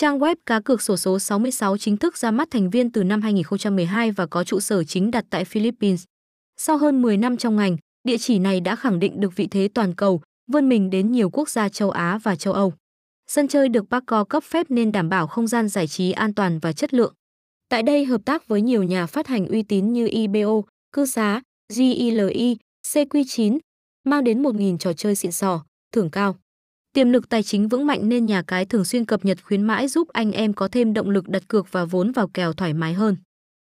Trang web cá cược sổ số 66 chính thức ra mắt thành viên từ năm 2012 và có trụ sở chính đặt tại Philippines. Sau hơn 10 năm trong ngành, địa chỉ này đã khẳng định được vị thế toàn cầu, vươn mình đến nhiều quốc gia châu Á và châu Âu. Sân chơi được Paco cấp phép nên đảm bảo không gian giải trí an toàn và chất lượng. Tại đây hợp tác với nhiều nhà phát hành uy tín như IBO, Cư Xá, GILI, CQ9, mang đến 1.000 trò chơi xịn sò, thưởng cao. Tiềm lực tài chính vững mạnh nên nhà cái thường xuyên cập nhật khuyến mãi giúp anh em có thêm động lực đặt cược và vốn vào kèo thoải mái hơn.